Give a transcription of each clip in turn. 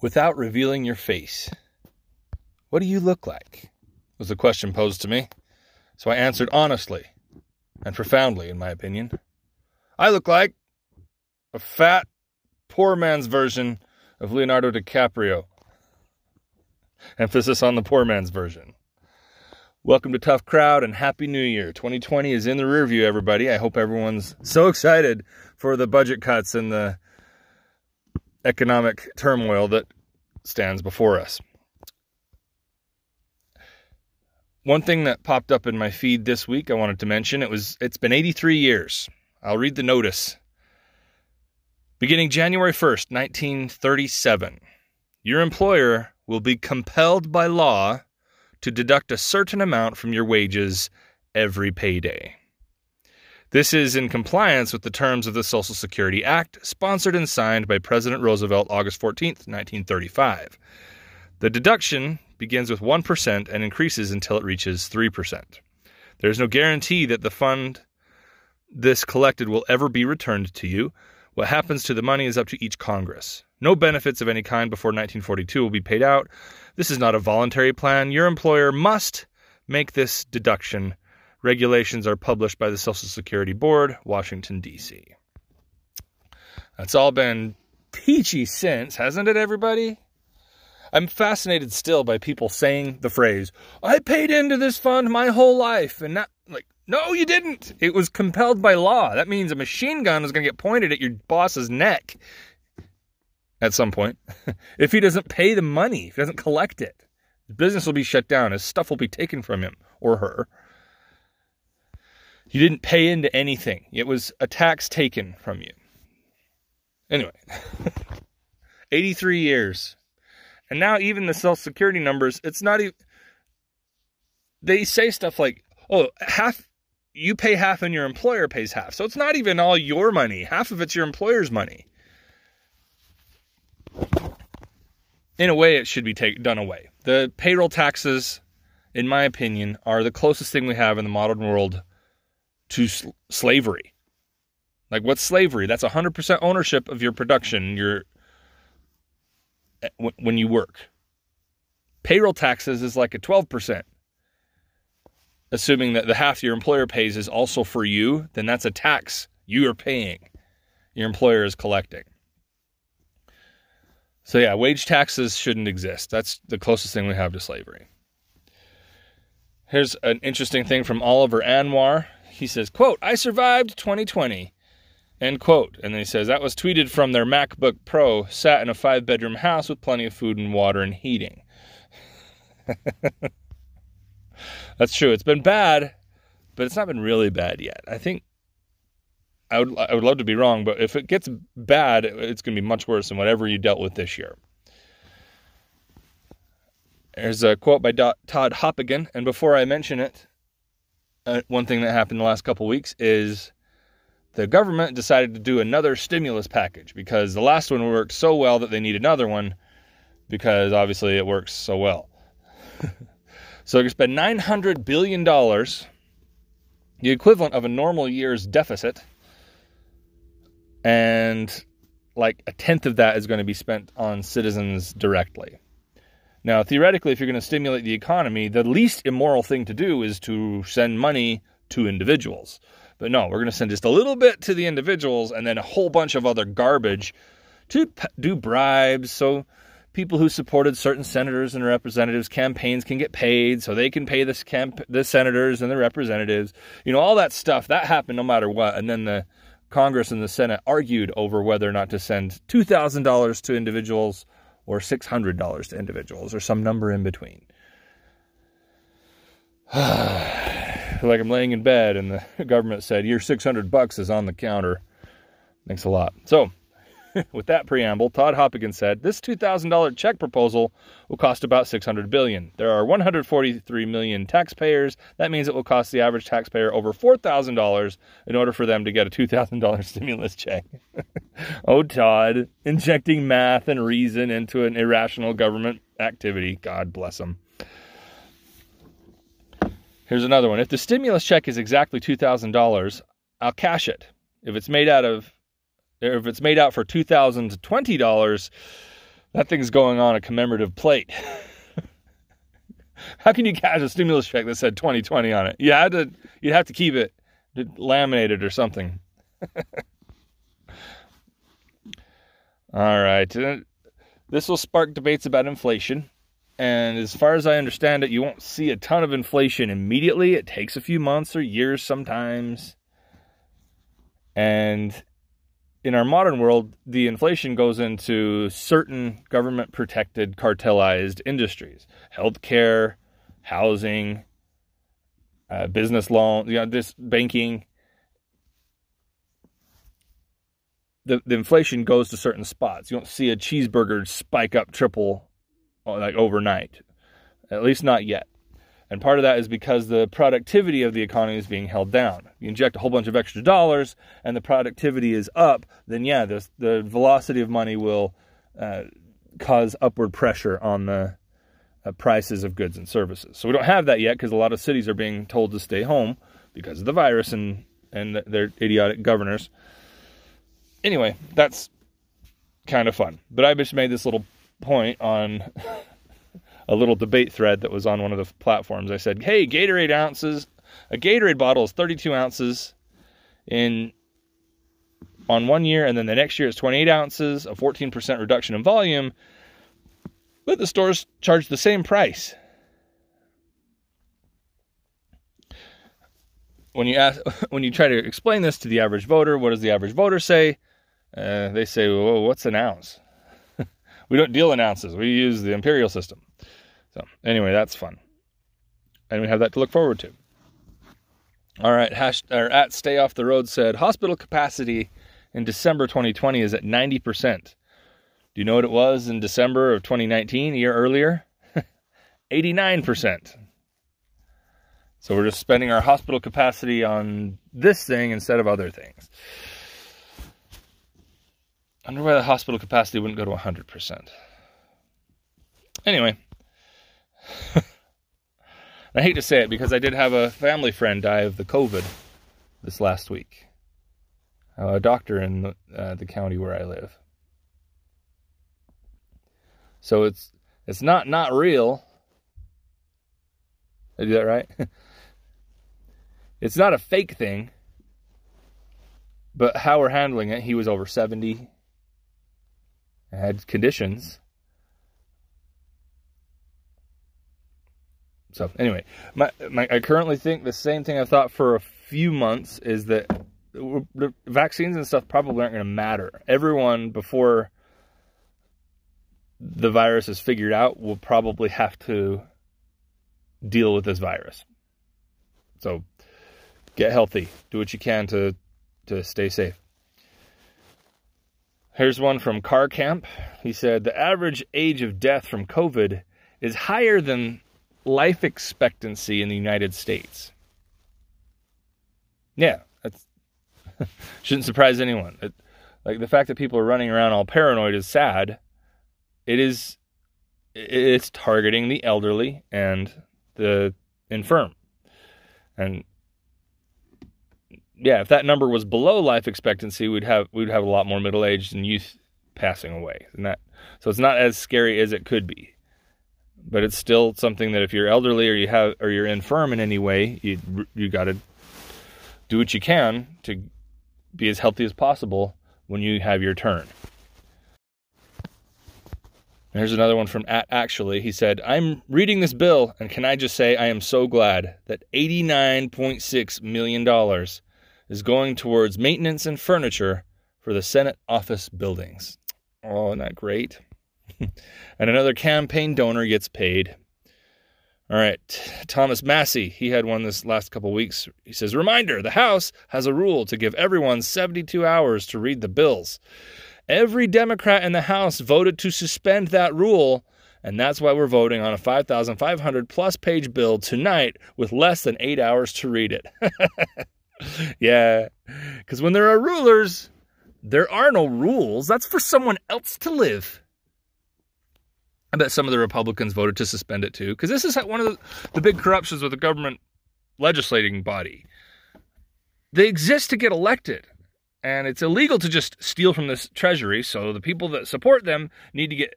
without revealing your face. What do you look like? was the question posed to me. So I answered honestly and profoundly, in my opinion. I look like a fat, poor man's version of Leonardo DiCaprio. Emphasis on the poor man's version. Welcome to Tough Crowd and Happy New Year. 2020 is in the rearview, everybody. I hope everyone's so excited for the budget cuts and the economic turmoil that stands before us. One thing that popped up in my feed this week I wanted to mention, it was it's been 83 years. I'll read the notice. Beginning January 1st, 1937, your employer will be compelled by law to deduct a certain amount from your wages every payday. This is in compliance with the terms of the Social Security Act, sponsored and signed by President Roosevelt August 14, 1935. The deduction begins with 1% and increases until it reaches 3%. There is no guarantee that the fund this collected will ever be returned to you. What happens to the money is up to each Congress. No benefits of any kind before 1942 will be paid out. This is not a voluntary plan. Your employer must make this deduction Regulations are published by the Social Security Board, Washington, D.C. That's all been peachy since, hasn't it, everybody? I'm fascinated still by people saying the phrase, I paid into this fund my whole life. And not like, no, you didn't. It was compelled by law. That means a machine gun is going to get pointed at your boss's neck at some point if he doesn't pay the money, if he doesn't collect it. His business will be shut down, his stuff will be taken from him or her. You didn't pay into anything. It was a tax taken from you. Anyway, 83 years. And now even the social security numbers, it's not even they say stuff like, "Oh, half you pay half and your employer pays half." So it's not even all your money. Half of it's your employer's money. In a way it should be take, done away. The payroll taxes in my opinion are the closest thing we have in the modern world to sl- slavery. Like what's slavery? That's 100% ownership of your production, your eh, when you work. Payroll taxes is like a 12%. Assuming that the half your employer pays is also for you, then that's a tax you are paying. Your employer is collecting. So yeah, wage taxes shouldn't exist. That's the closest thing we have to slavery. Here's an interesting thing from Oliver Anwar. He says, quote, I survived 2020. End quote. And then he says, that was tweeted from their MacBook Pro, sat in a five bedroom house with plenty of food and water and heating. That's true. It's been bad, but it's not been really bad yet. I think I would I would love to be wrong, but if it gets bad, it's going to be much worse than whatever you dealt with this year. There's a quote by Todd Hoppigan, and before I mention it, uh, one thing that happened the last couple weeks is the government decided to do another stimulus package because the last one worked so well that they need another one because obviously it works so well. so going to spend $900 billion, the equivalent of a normal year's deficit, and like a tenth of that is going to be spent on citizens directly. Now, theoretically, if you're going to stimulate the economy, the least immoral thing to do is to send money to individuals. But no, we're going to send just a little bit to the individuals and then a whole bunch of other garbage to do bribes. So people who supported certain senators and representatives' campaigns can get paid so they can pay this camp- the senators and the representatives. You know, all that stuff that happened no matter what. And then the Congress and the Senate argued over whether or not to send $2,000 to individuals or $600 to individuals or some number in between. like I'm laying in bed and the government said, Your 600 bucks is on the counter. Thanks a lot. So, with that preamble, Todd Hoppigan said, "This $2,000 check proposal will cost about 600 billion. There are 143 million taxpayers. That means it will cost the average taxpayer over $4,000 in order for them to get a $2,000 stimulus check." oh, Todd, injecting math and reason into an irrational government activity. God bless him. Here's another one. If the stimulus check is exactly $2,000, I'll cash it. If it's made out of if it's made out for $2,020, that thing's going on a commemorative plate. How can you cash a stimulus check that said 2020 on it? You had to, you'd have to keep it laminated or something. All right. Uh, this will spark debates about inflation. And as far as I understand it, you won't see a ton of inflation immediately. It takes a few months or years sometimes. And in our modern world, the inflation goes into certain government protected, cartelized industries healthcare, housing, uh, business loan, you know, this banking. The, the inflation goes to certain spots. You don't see a cheeseburger spike up triple uh, like overnight, at least not yet. And part of that is because the productivity of the economy is being held down. You inject a whole bunch of extra dollars and the productivity is up, then yeah, the, the velocity of money will uh, cause upward pressure on the uh, prices of goods and services. So we don't have that yet because a lot of cities are being told to stay home because of the virus and, and their idiotic governors. Anyway, that's kind of fun. But I just made this little point on a little debate thread that was on one of the platforms. I said, "Hey, Gatorade ounces, a Gatorade bottle is 32 ounces in on one year, and then the next year it's 28 ounces, a 14% reduction in volume, but the stores charge the same price." When you ask, when you try to explain this to the average voter, what does the average voter say? Uh, they say, "Well, what's an ounce?" we don't deal in ounces. We use the imperial system. So anyway, that's fun, and we have that to look forward to. All right, hash or at Stay Off the Road said hospital capacity in December 2020 is at 90 percent. Do you know what it was in December of 2019, a year earlier? 89 percent. So we're just spending our hospital capacity on this thing instead of other things. I wonder why the hospital capacity wouldn't go to 100%. Anyway, I hate to say it because I did have a family friend die of the COVID this last week. Uh, a doctor in the, uh, the county where I live. So it's it's not not real. I do that right? it's not a fake thing. But how we're handling it, he was over 70, had conditions So anyway, my, my I currently think the same thing I've thought for a few months is that the vaccines and stuff probably aren't going to matter. Everyone before the virus is figured out will probably have to deal with this virus. So get healthy. Do what you can to to stay safe. Here's one from Car Camp. He said the average age of death from COVID is higher than life expectancy in the United States. Yeah, that shouldn't surprise anyone. It, like the fact that people are running around all paranoid is sad. It is it's targeting the elderly and the infirm. And yeah, if that number was below life expectancy, we'd have we'd have a lot more middle-aged and youth passing away. And that so it's not as scary as it could be but it's still something that if you're elderly or you have or you're infirm in any way, you you got to do what you can to be as healthy as possible when you have your turn. Here's another one from at actually. He said, "I'm reading this bill and can I just say I am so glad that 89.6 million dollars is going towards maintenance and furniture for the Senate office buildings." Oh, isn't that great? And another campaign donor gets paid. All right, Thomas Massie, he had one this last couple weeks. He says, Reminder the House has a rule to give everyone 72 hours to read the bills. Every Democrat in the House voted to suspend that rule, and that's why we're voting on a 5,500 plus page bill tonight with less than eight hours to read it. yeah, because when there are rulers, there are no rules. That's for someone else to live. I bet some of the Republicans voted to suspend it too, because this is one of the, the big corruptions with the government legislating body. They exist to get elected, and it's illegal to just steal from this treasury. So the people that support them need to get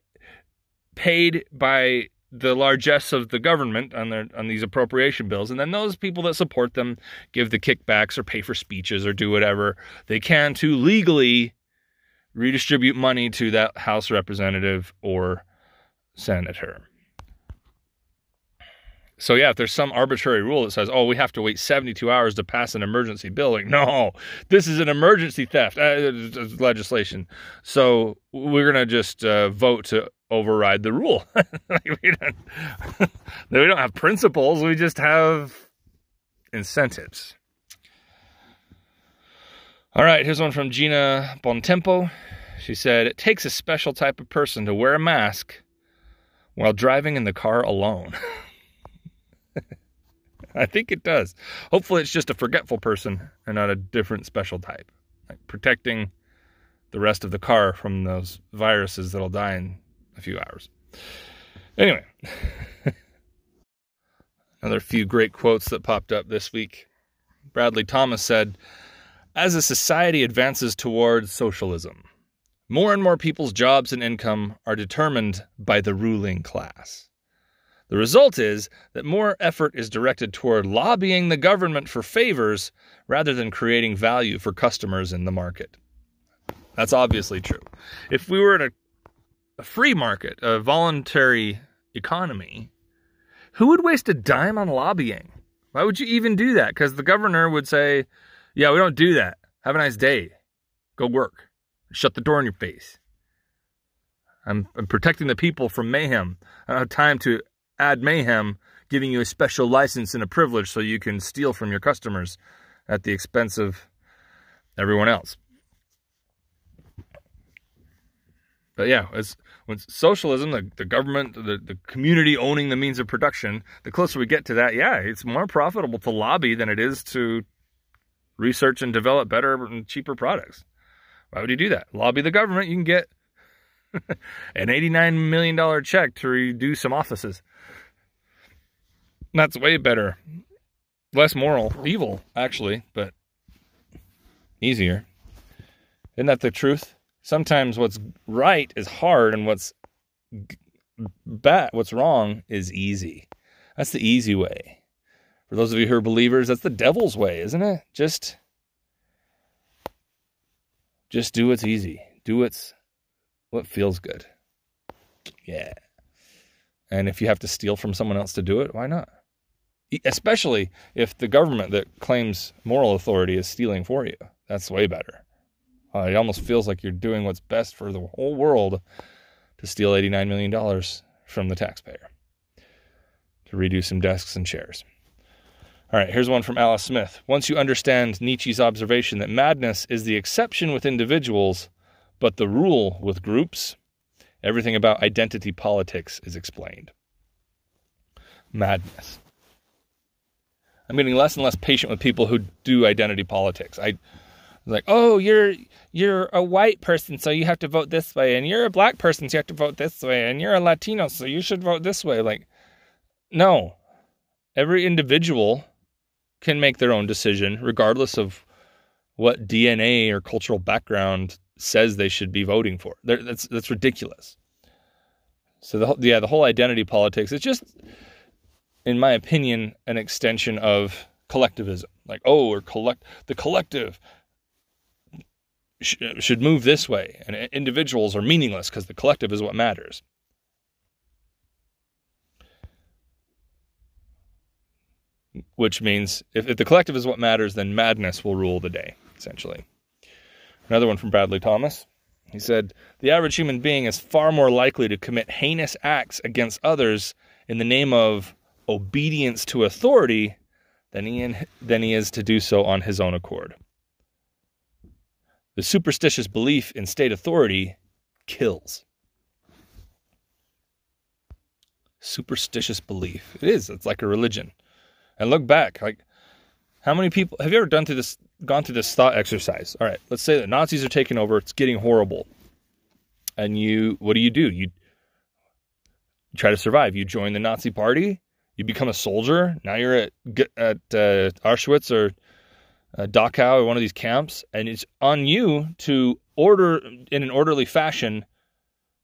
paid by the largesse of the government on their on these appropriation bills and then those people that support them give the kickbacks or pay for speeches or do whatever they can to legally redistribute money to that house representative or senator so yeah if there's some arbitrary rule that says oh we have to wait 72 hours to pass an emergency bill like no this is an emergency theft uh, legislation so we're to just uh, vote to override the rule. we, don't, we don't have principles, we just have incentives. All right, here's one from Gina Bontempo. She said, It takes a special type of person to wear a mask while driving in the car alone. I think it does. Hopefully, it's just a forgetful person and not a different special type. Like protecting the rest of the car from those viruses that'll die in a few hours. Anyway, another few great quotes that popped up this week. Bradley Thomas said, As a society advances towards socialism, more and more people's jobs and income are determined by the ruling class. The result is that more effort is directed toward lobbying the government for favors rather than creating value for customers in the market. That's obviously true. If we were in a a free market, a voluntary economy, who would waste a dime on lobbying? Why would you even do that? Because the governor would say, Yeah, we don't do that. Have a nice day. Go work. Shut the door in your face. I'm, I'm protecting the people from mayhem. I don't have time to add mayhem, giving you a special license and a privilege so you can steal from your customers at the expense of everyone else. But yeah, it's when socialism, the, the government, the, the community owning the means of production, the closer we get to that, yeah, it's more profitable to lobby than it is to research and develop better and cheaper products. Why would you do that? Lobby the government, you can get an $89 million check to redo some offices. That's way better. Less moral, evil, actually, but easier. Isn't that the truth? sometimes what's right is hard and what's bad, what's wrong is easy. That's the easy way. For those of you who are believers, that's the devil's way, isn't it? Just just do what's easy. Do what's what feels good. Yeah. And if you have to steal from someone else to do it, why not? Especially if the government that claims moral authority is stealing for you. That's way better. Uh, it almost feels like you're doing what's best for the whole world to steal $89 million from the taxpayer to redo some desks and chairs. All right, here's one from Alice Smith. Once you understand Nietzsche's observation that madness is the exception with individuals, but the rule with groups, everything about identity politics is explained. Madness. I'm getting less and less patient with people who do identity politics. I like, oh, you're you're a white person, so you have to vote this way, and you're a black person, so you have to vote this way, and you're a Latino, so you should vote this way. Like, no, every individual can make their own decision, regardless of what DNA or cultural background says they should be voting for. That's that's ridiculous. So the yeah, the whole identity politics is just, in my opinion, an extension of collectivism. Like, oh, we're collect the collective sh- should move this way, and individuals are meaningless because the collective is what matters. Which means if, if the collective is what matters, then madness will rule the day, essentially. Another one from Bradley Thomas. He said, The average human being is far more likely to commit heinous acts against others in the name of obedience to authority than he, in, than he is to do so on his own accord. The superstitious belief in state authority kills. Superstitious belief. It is. It's like a religion. And look back, like how many people have you ever done through this gone through this thought exercise? All right, let's say the Nazis are taking over, it's getting horrible. And you what do you do? You, you try to survive. You join the Nazi party, you become a soldier. Now you're at at uh, Auschwitz or uh, Dachau or one of these camps, and it's on you to order in an orderly fashion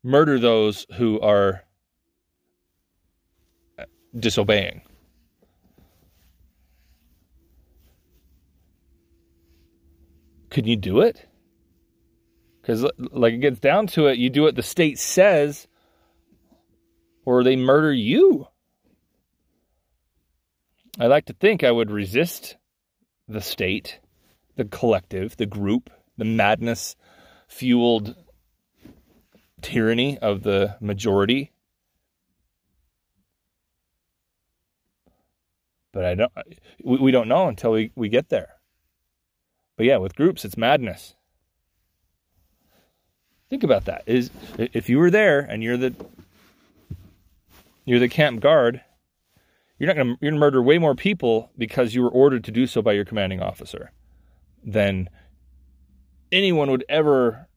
murder those who are disobeying. Can you do it? Because, like, it gets down to it, you do what the state says, or they murder you. I like to think I would resist the state, the collective, the group, the madness fueled tyranny of the majority. But I don't we, we don't know until we, we get there. But yeah, with groups it's madness. Think about that. Is if you were there and you're the you're the camp guard, you're not gonna you're gonna murder way more people because you were ordered to do so by your commanding officer than anyone would ever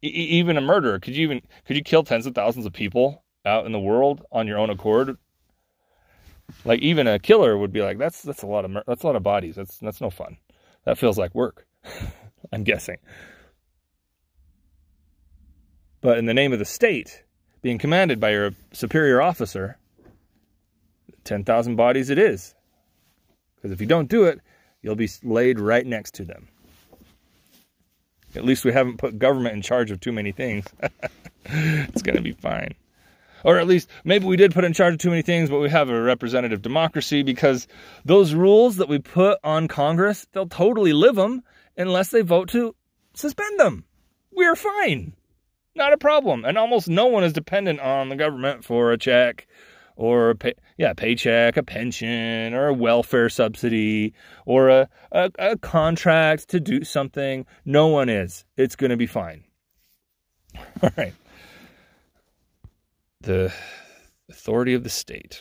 even a murderer could you even could you kill tens of thousands of people out in the world on your own accord like even a killer would be like that's that's a lot of that's a lot of bodies that's that's no fun that feels like work i'm guessing but in the name of the state being commanded by your superior officer 10,000 bodies it is because if you don't do it you'll be laid right next to them at least we haven't put government in charge of too many things. it's going to be fine. Or at least maybe we did put in charge of too many things, but we have a representative democracy because those rules that we put on Congress, they'll totally live them unless they vote to suspend them. We're fine. Not a problem. And almost no one is dependent on the government for a check or a pay, yeah, paycheck, a pension, or a welfare subsidy, or a, a, a contract to do something. No one is. It's going to be fine. All right. The authority of the state.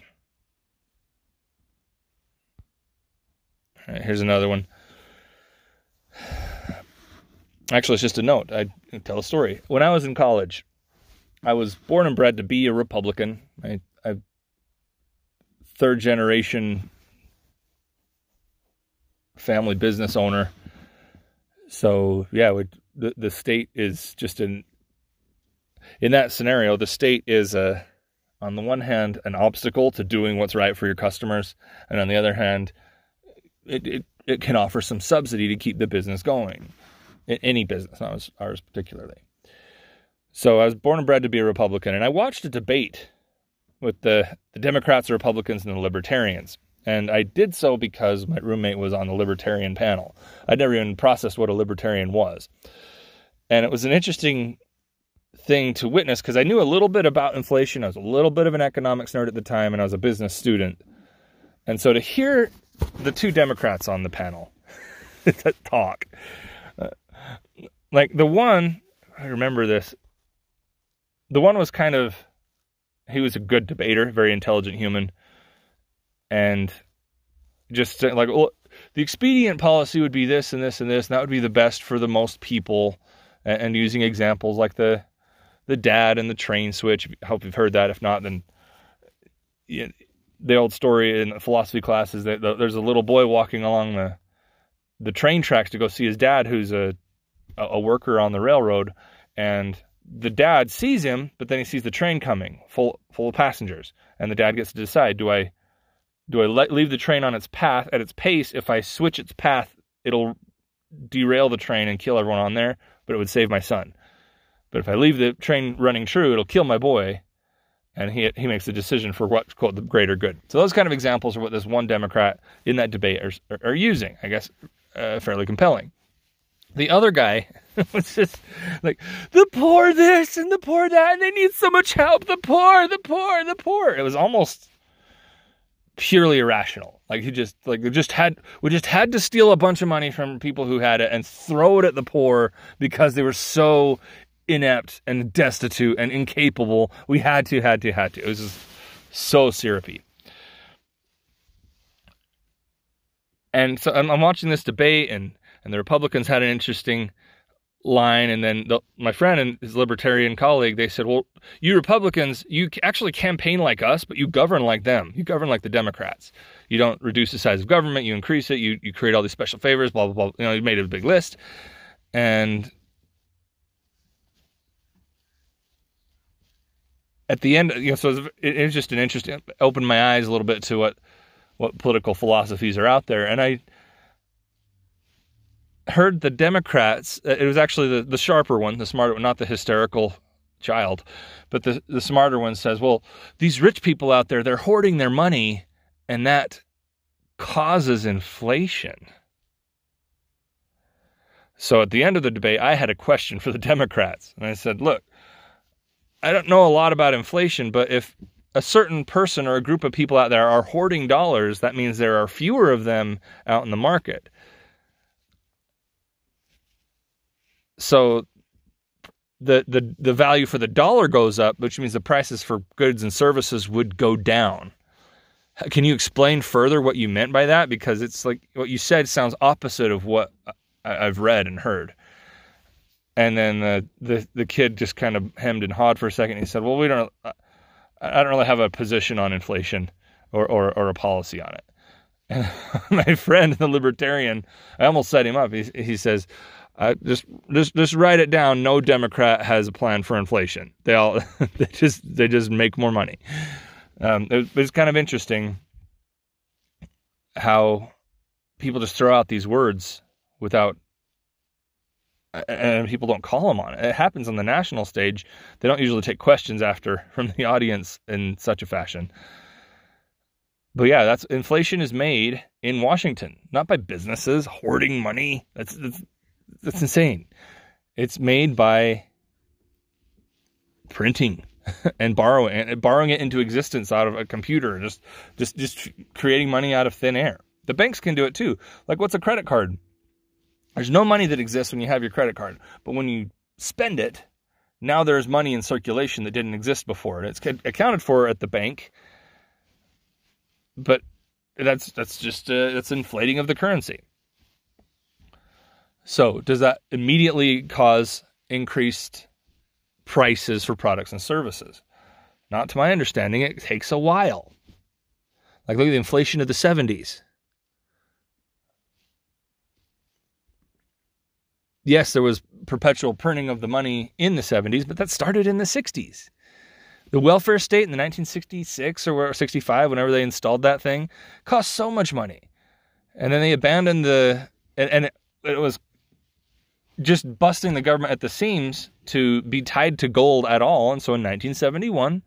All right, here's another one. Actually, it's just a note. I tell a story. When I was in college, I was born and bred to be a Republican. I, I third generation family business owner. So yeah, the the state is just in in that scenario. The state is a on the one hand an obstacle to doing what's right for your customers, and on the other hand, it it, it can offer some subsidy to keep the business going. In any business, not ours particularly. So I was born and bred to be a Republican, and I watched a debate with the, the Democrats, the Republicans, and the Libertarians. And I did so because my roommate was on the Libertarian panel. I'd never even processed what a Libertarian was. And it was an interesting thing to witness because I knew a little bit about inflation. I was a little bit of an economics nerd at the time, and I was a business student. And so to hear the two Democrats on the panel talk, uh, like the one, I remember this, the one was kind of he was a good debater, very intelligent human, and just like well, the expedient policy would be this and this and this, and that would be the best for the most people. And, and using examples like the the dad and the train switch. I hope you've heard that. If not, then you know, the old story in philosophy classes that there's a little boy walking along the the train tracks to go see his dad, who's a a worker on the railroad, and the dad sees him, but then he sees the train coming, full full of passengers, and the dad gets to decide: do I do I let, leave the train on its path at its pace? If I switch its path, it'll derail the train and kill everyone on there, but it would save my son. But if I leave the train running true, it'll kill my boy, and he he makes a decision for what's called the greater good. So those kind of examples are what this one Democrat in that debate are, are, are using. I guess uh, fairly compelling. The other guy was just like, the poor this and the poor that, and they need so much help. The poor, the poor, the poor. It was almost purely irrational. Like he just like we just had we just had to steal a bunch of money from people who had it and throw it at the poor because they were so inept and destitute and incapable. We had to, had to, had to. It was just so syrupy. And so I'm, watching this debate and and the Republicans had an interesting line. And then the, my friend and his libertarian colleague they said well you republicans you actually campaign like us but you govern like them. You govern like the democrats. You don't reduce the size of government. You increase it. You, you create all these special favors blah blah blah. You know you made a big list. And at the end, you know, so it, it was just an interesting, opened my eyes a little bit to what what political philosophies are out there, and I heard the Democrats. Uh, it was actually the the sharper one, the smarter one, not the hysterical child, but the the smarter one says, "Well, these rich people out there, they're hoarding their money, and that causes inflation." So at the end of the debate, I had a question for the Democrats, and I said, "Look, I don't know a lot about inflation, but if a certain person or a group of people out there are hoarding dollars, that means there are fewer of them out in the market. So the the the value for the dollar goes up, which means the prices for goods and services would go down. Can you explain further what you meant by that? Because it's like what you said sounds opposite of what I've read and heard. And then the, the, the kid just kind of hemmed and hawed for a second. He said, "Well, we don't. I don't really have a position on inflation or or, or a policy on it." And my friend, the libertarian, I almost set him up. He, he says, uh, "Just just just write it down. No Democrat has a plan for inflation. They all they just they just make more money." Um, it, it's kind of interesting how people just throw out these words without and people don't call them on it. It happens on the national stage. They don't usually take questions after from the audience in such a fashion. But yeah, that's inflation is made in Washington, not by businesses hoarding money. That's that's, that's insane. It's made by printing and borrowing and borrowing it into existence out of a computer, just just just creating money out of thin air. The banks can do it too. Like what's a credit card? There's no money that exists when you have your credit card, but when you spend it, now there's money in circulation that didn't exist before, and it's accounted for at the bank. But that's that's just uh, that's inflating of the currency. So does that immediately cause increased prices for products and services? Not to my understanding. It takes a while. Like look at the inflation of the 70s. Yes, there was perpetual printing of the money in the 70s, but that started in the 60s. The welfare state in the 1966 or 65, whenever they installed that thing, cost so much money. And then they abandoned the, and, and it, it was just busting the government at the seams to be tied to gold at all. And so in 1971,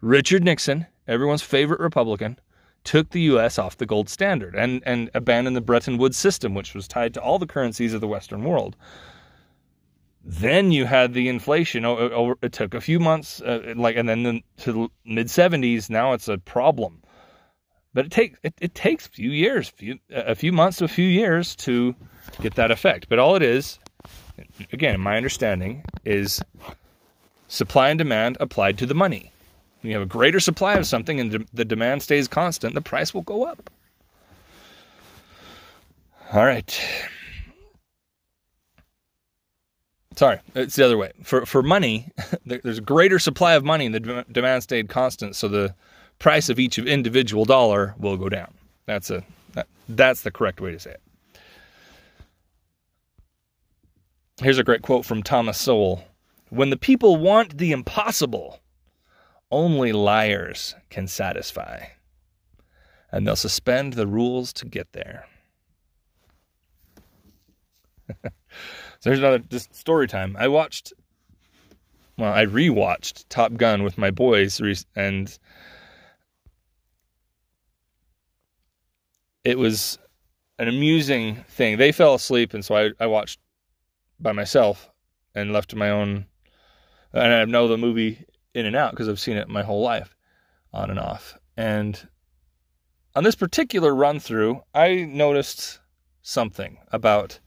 Richard Nixon, everyone's favorite Republican, took the US off the gold standard and, and abandoned the Bretton Woods system, which was tied to all the currencies of the Western world. Then you had the inflation. It took a few months, uh, like, and then to the mid 70s. Now it's a problem, but it takes it, it takes a few years, few, a few months to a few years to get that effect. But all it is, again, my understanding is supply and demand applied to the money. When you have a greater supply of something and the demand stays constant, the price will go up. All right. Sorry, it's the other way. For for money, there's a greater supply of money and the demand stayed constant, so the price of each individual dollar will go down. That's a that, that's the correct way to say it. Here's a great quote from Thomas Sowell. When the people want the impossible, only liars can satisfy. And they'll suspend the rules to get there. so there's another just story time. I watched, well, I rewatched Top Gun with my boys, and it was an amusing thing. They fell asleep, and so I, I watched by myself and left my own. And I know the movie in and out because I've seen it my whole life on and off. And on this particular run through, I noticed something about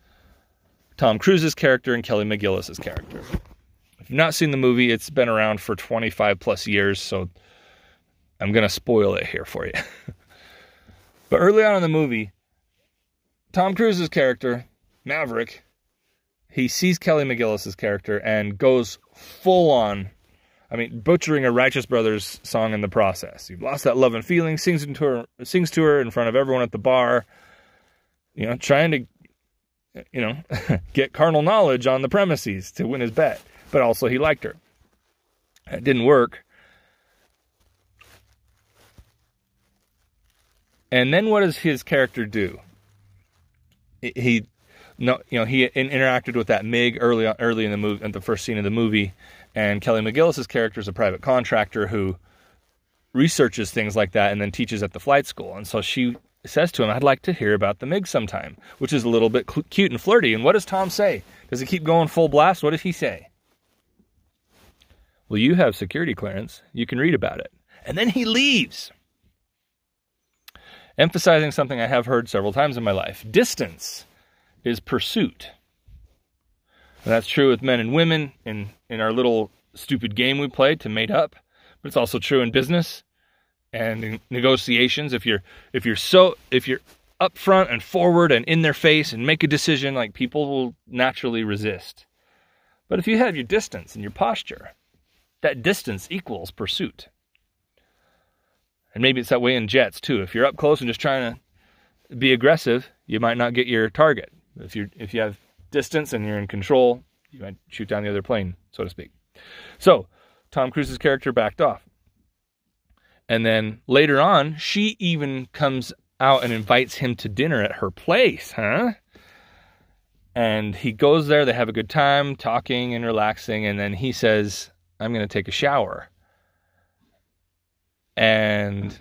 Tom Cruise's character and Kelly McGillis's character. If you've not seen the movie, it's been around for 25 plus years, so I'm going to spoil it here for you. but early on in the movie, Tom Cruise's character, Maverick, he sees Kelly McGillis's character and goes full on I mean, butchering a Righteous Brothers song in the process. You've lost that love and feeling, sings to her, sings to her in front of everyone at the bar, you know, trying to, you know, get carnal knowledge on the premises to win his bet. But also, he liked her. It didn't work. And then what does his character do? He, no, you know, he interacted with that Mig early early in the movie, at the first scene of the movie, and Kelly McGillis's character is a private contractor who researches things like that and then teaches at the flight school. And so she says to him, I'd like to hear about the MiG sometime, which is a little bit cl- cute and flirty. And what does Tom say? Does he keep going full blast? What does he say? Well, you have security clearance. You can read about it. And then he leaves, emphasizing something I have heard several times in my life distance is pursuit. And that's true with men and women in, in our little stupid game we play to mate up, but it's also true in business and negotiations. If you're if you're so if you're upfront and forward and in their face and make a decision, like people will naturally resist. But if you have your distance and your posture, that distance equals pursuit. And maybe it's that way in jets too. If you're up close and just trying to be aggressive, you might not get your target. If you if you have distance and you're in control, you might shoot down the other plane, so to speak. So, Tom Cruise's character backed off. And then later on, she even comes out and invites him to dinner at her place, huh? And he goes there, they have a good time talking and relaxing, and then he says, I'm going to take a shower. And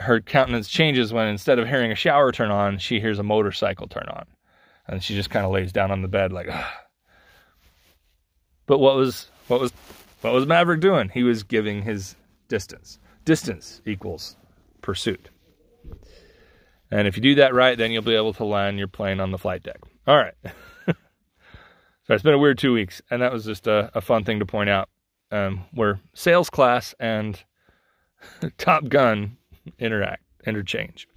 her countenance changes when instead of hearing a shower turn on, she hears a motorcycle turn on. And she just kind of lays down on the bed like, Ugh. But what was what was what was Maverick doing? He was giving his distance. Distance equals pursuit. And if you do that right, then you'll be able to land your plane on the flight deck. All right. so it's been a weird two weeks, and that was just a, a fun thing to point out. Um, where sales class and Top Gun interact, interchange.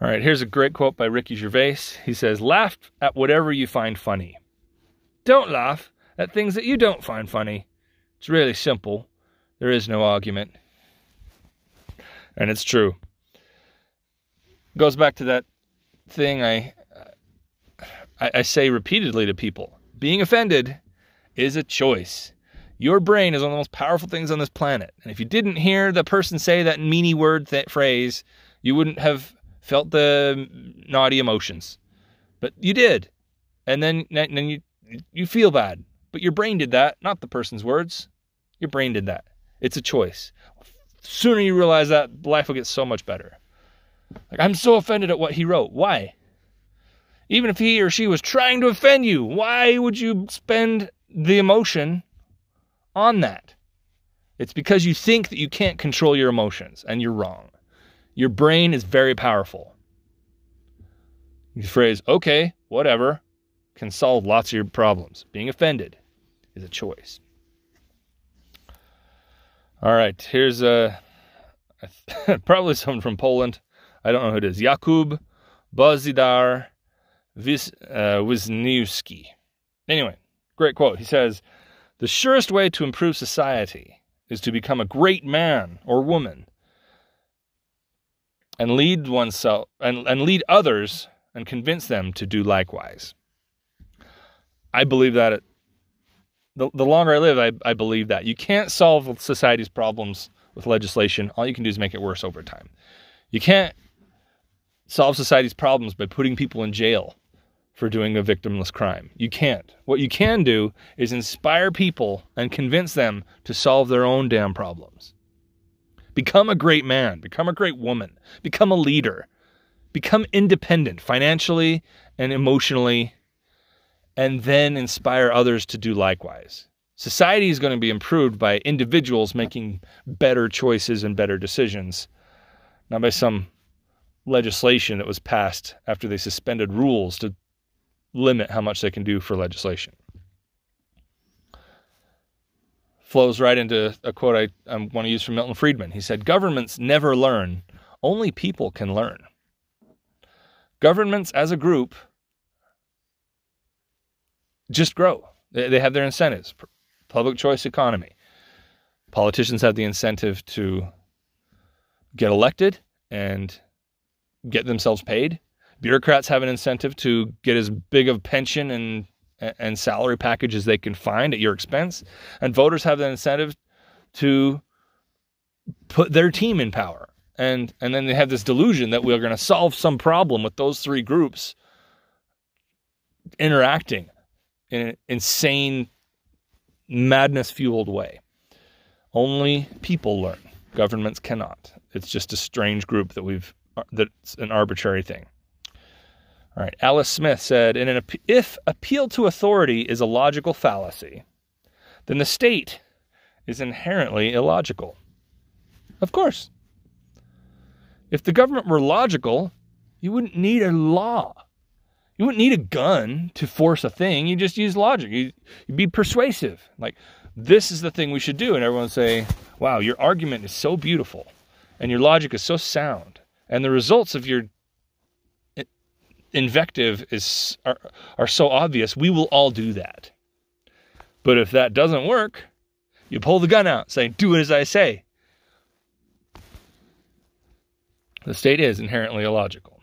All right, here's a great quote by Ricky Gervais. He says, Laugh at whatever you find funny. Don't laugh at things that you don't find funny. It's really simple. There is no argument. And it's true. Goes back to that thing I, I, I say repeatedly to people. Being offended is a choice. Your brain is one of the most powerful things on this planet. And if you didn't hear the person say that meany word that phrase, you wouldn't have felt the naughty emotions. But you did. And then, then you you feel bad. But your brain did that, not the person's words. Your brain did that. It's a choice. Sooner you realize that, life will get so much better. Like, I'm so offended at what he wrote. Why? Even if he or she was trying to offend you, why would you spend the emotion on that? It's because you think that you can't control your emotions, and you're wrong. Your brain is very powerful. The phrase, okay, whatever, can solve lots of your problems. Being offended is a choice. All right, here's a, probably someone from Poland. I don't know who it is. Jakub Bozidar Wis, uh, Wisniewski. Anyway, great quote. He says, The surest way to improve society is to become a great man or woman and lead oneself and, and lead others and convince them to do likewise. I believe that it, the, the longer I live, I, I believe that. You can't solve society's problems with legislation. All you can do is make it worse over time. You can't solve society's problems by putting people in jail for doing a victimless crime. You can't. What you can do is inspire people and convince them to solve their own damn problems. Become a great man, become a great woman, become a leader, become independent financially and emotionally and then inspire others to do likewise. Society is going to be improved by individuals making better choices and better decisions, not by some legislation that was passed after they suspended rules to limit how much they can do for legislation. Flows right into a quote I, I want to use from Milton Friedman. He said, Governments never learn, only people can learn. Governments as a group just grow. They, they have their incentives. Public choice economy. Politicians have the incentive to get elected and get themselves paid. Bureaucrats have an incentive to get as big of pension and and salary package as they can find at your expense. And voters have the incentive to put their team in power. And and then they have this delusion that we're going to solve some problem with those three groups interacting in an insane madness fueled way. Only people learn. Governments cannot. It's just a strange group that we've uh, that's an arbitrary thing. All right. Alice Smith said, an, if appeal to authority is a logical fallacy, then the state is inherently illogical. Of course. If the government were logical, you wouldn't need a law. You wouldn't need a gun to force a thing. You just use logic. You, would be persuasive. Like, this is the thing we should do. And everyone would say, wow, your argument is so beautiful and your logic is so sound. And the results of your invective is are, are so obvious. We will all do that. But if that doesn't work, you pull the gun out saying, do it as I say. The state is inherently illogical.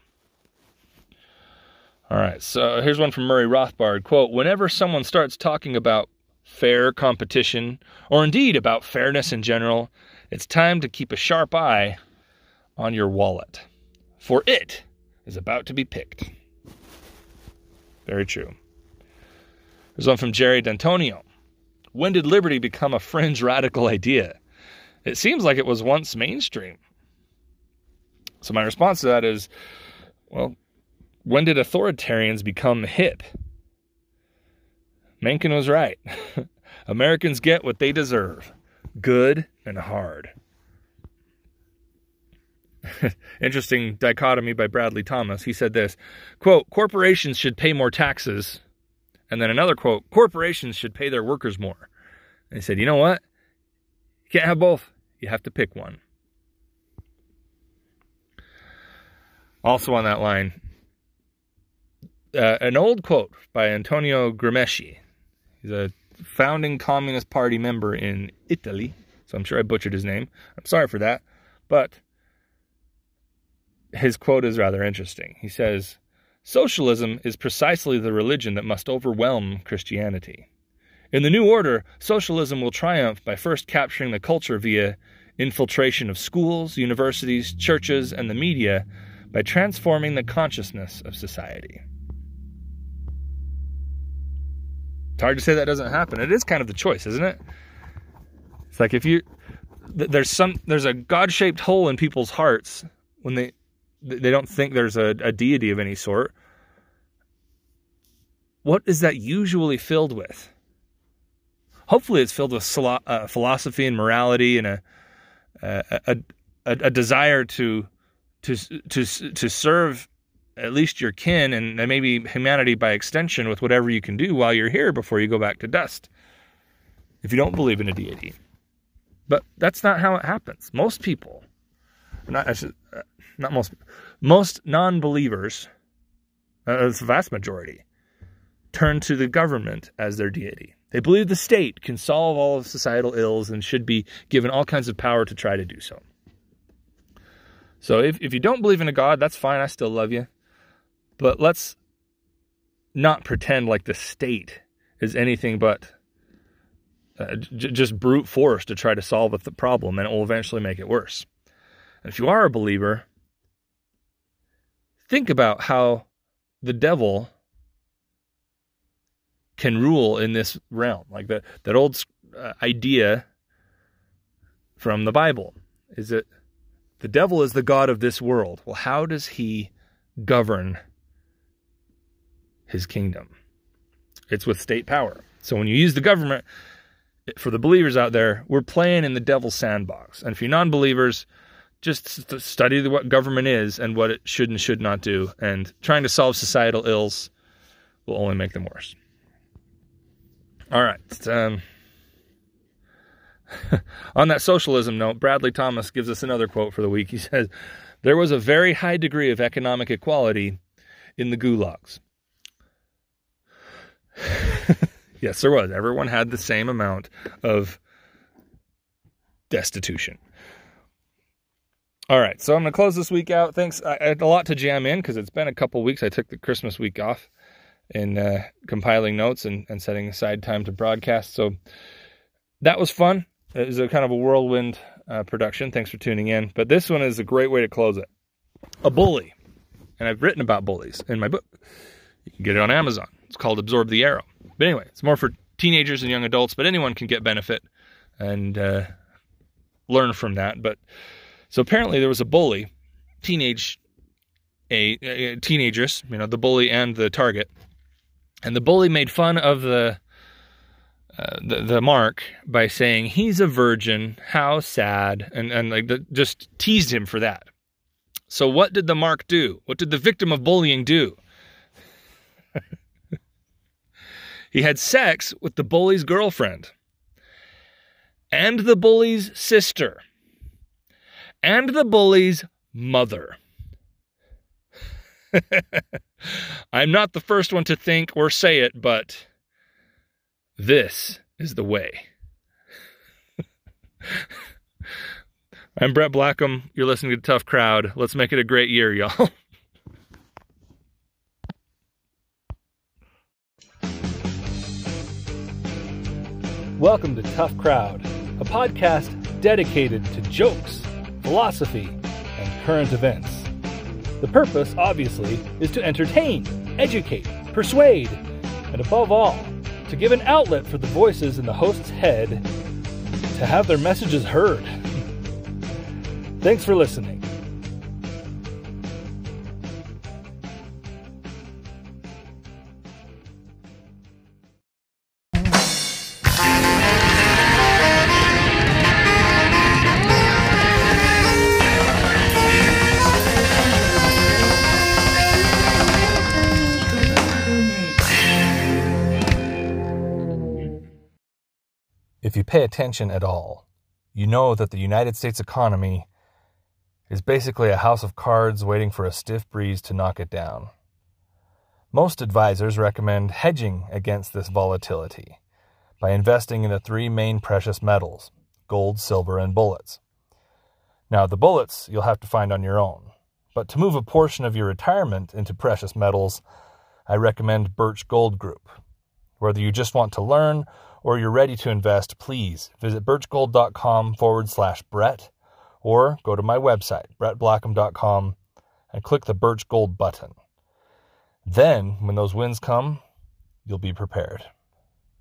All right, so here's one from Murray Rothbard. Quote, whenever someone starts talking about fair competition, or indeed about fairness in general, it's time to keep a sharp eye on your wallet, for it is about to be picked. Very true. There's one from Jerry D'Antonio. When did liberty become a fringe radical idea? It seems like it was once mainstream. So my response to that is, well, when did authoritarians become hip? Mencken was right. Americans get what they deserve good and hard. Interesting dichotomy by Bradley Thomas. He said this quote, corporations should pay more taxes. And then another quote, corporations should pay their workers more. And he said, you know what? You can't have both. You have to pick one. Also on that line, uh, an old quote by Antonio Gramsci. He's a founding Communist Party member in Italy. So I'm sure I butchered his name. I'm sorry for that. But his quote is rather interesting. He says, Socialism is precisely the religion that must overwhelm Christianity. In the New Order, socialism will triumph by first capturing the culture via infiltration of schools, universities, churches, and the media by transforming the consciousness of society. It's hard to say that doesn't happen. It is kind of the choice, isn't it? It's like if you there's some there's a God-shaped hole in people's hearts when they they don't think there's a, a deity of any sort. What is that usually filled with? Hopefully, it's filled with uh, philosophy and morality and a a, a, a desire to to to to serve at least your kin and maybe humanity by extension with whatever you can do while you're here before you go back to dust. If you don't believe in a deity, but that's not how it happens. Most people, not not most most non-believers, uh, the vast majority, turn to the government as their deity. They believe the state can solve all of societal ills and should be given all kinds of power to try to do so. So if, if you don't believe in a God, that's fine. I still love you. But let's not pretend like the state is anything but uh, j- just brute force to try to solve the problem, and it will eventually make it worse. And if you are a believer, think about how the devil can rule in this realm. Like that, that old uh, idea from the Bible is that the devil is the God of this world. Well, how does he govern his kingdom? It's with state power. So when you use the government, for the believers out there, we're playing in the devil's sandbox. And for non believers, just study what government is and what it should and should not do. And trying to solve societal ills will only make them worse. All right. Um, on that socialism note, Bradley Thomas gives us another quote for the week. He says, There was a very high degree of economic equality in the gulags. yes, there was. Everyone had the same amount of destitution. All right, so I'm going to close this week out. Thanks. I, had a lot to jam in because it's been a couple weeks. I took the Christmas week off in uh, compiling notes and, and setting aside time to broadcast. So that was fun. It was a kind of a whirlwind uh, production. Thanks for tuning in. But this one is a great way to close it. A bully. And I've written about bullies in my book. You can get it on Amazon. It's called Absorb the Arrow. But anyway, it's more for teenagers and young adults, but anyone can get benefit and uh, learn from that. But so apparently there was a bully, teenage, a, a teenagers, you know, the bully and the target, and the bully made fun of the uh, the, the mark by saying he's a virgin. How sad. And and like the, just teased him for that. So what did the mark do? What did the victim of bullying do? He had sex with the bully's girlfriend and the bully's sister and the bully's mother i'm not the first one to think or say it but this is the way. I'm Brett Blackham. You're listening to Tough Crowd. Let's make it a great year, y'all. Welcome to Tough Crowd, a podcast dedicated to jokes, philosophy, and current events. The purpose, obviously, is to entertain, educate, persuade, and above all, to give an outlet for the voices in the host's head to have their messages heard. Thanks for listening. Pay attention at all, you know that the United States economy is basically a house of cards waiting for a stiff breeze to knock it down. Most advisors recommend hedging against this volatility by investing in the three main precious metals gold, silver, and bullets. Now, the bullets you'll have to find on your own, but to move a portion of your retirement into precious metals, I recommend Birch Gold Group. Whether you just want to learn or you're ready to invest, please visit birchgold.com forward slash Brett or go to my website, brettblackham.com, and click the Birch Gold button. Then, when those wins come, you'll be prepared.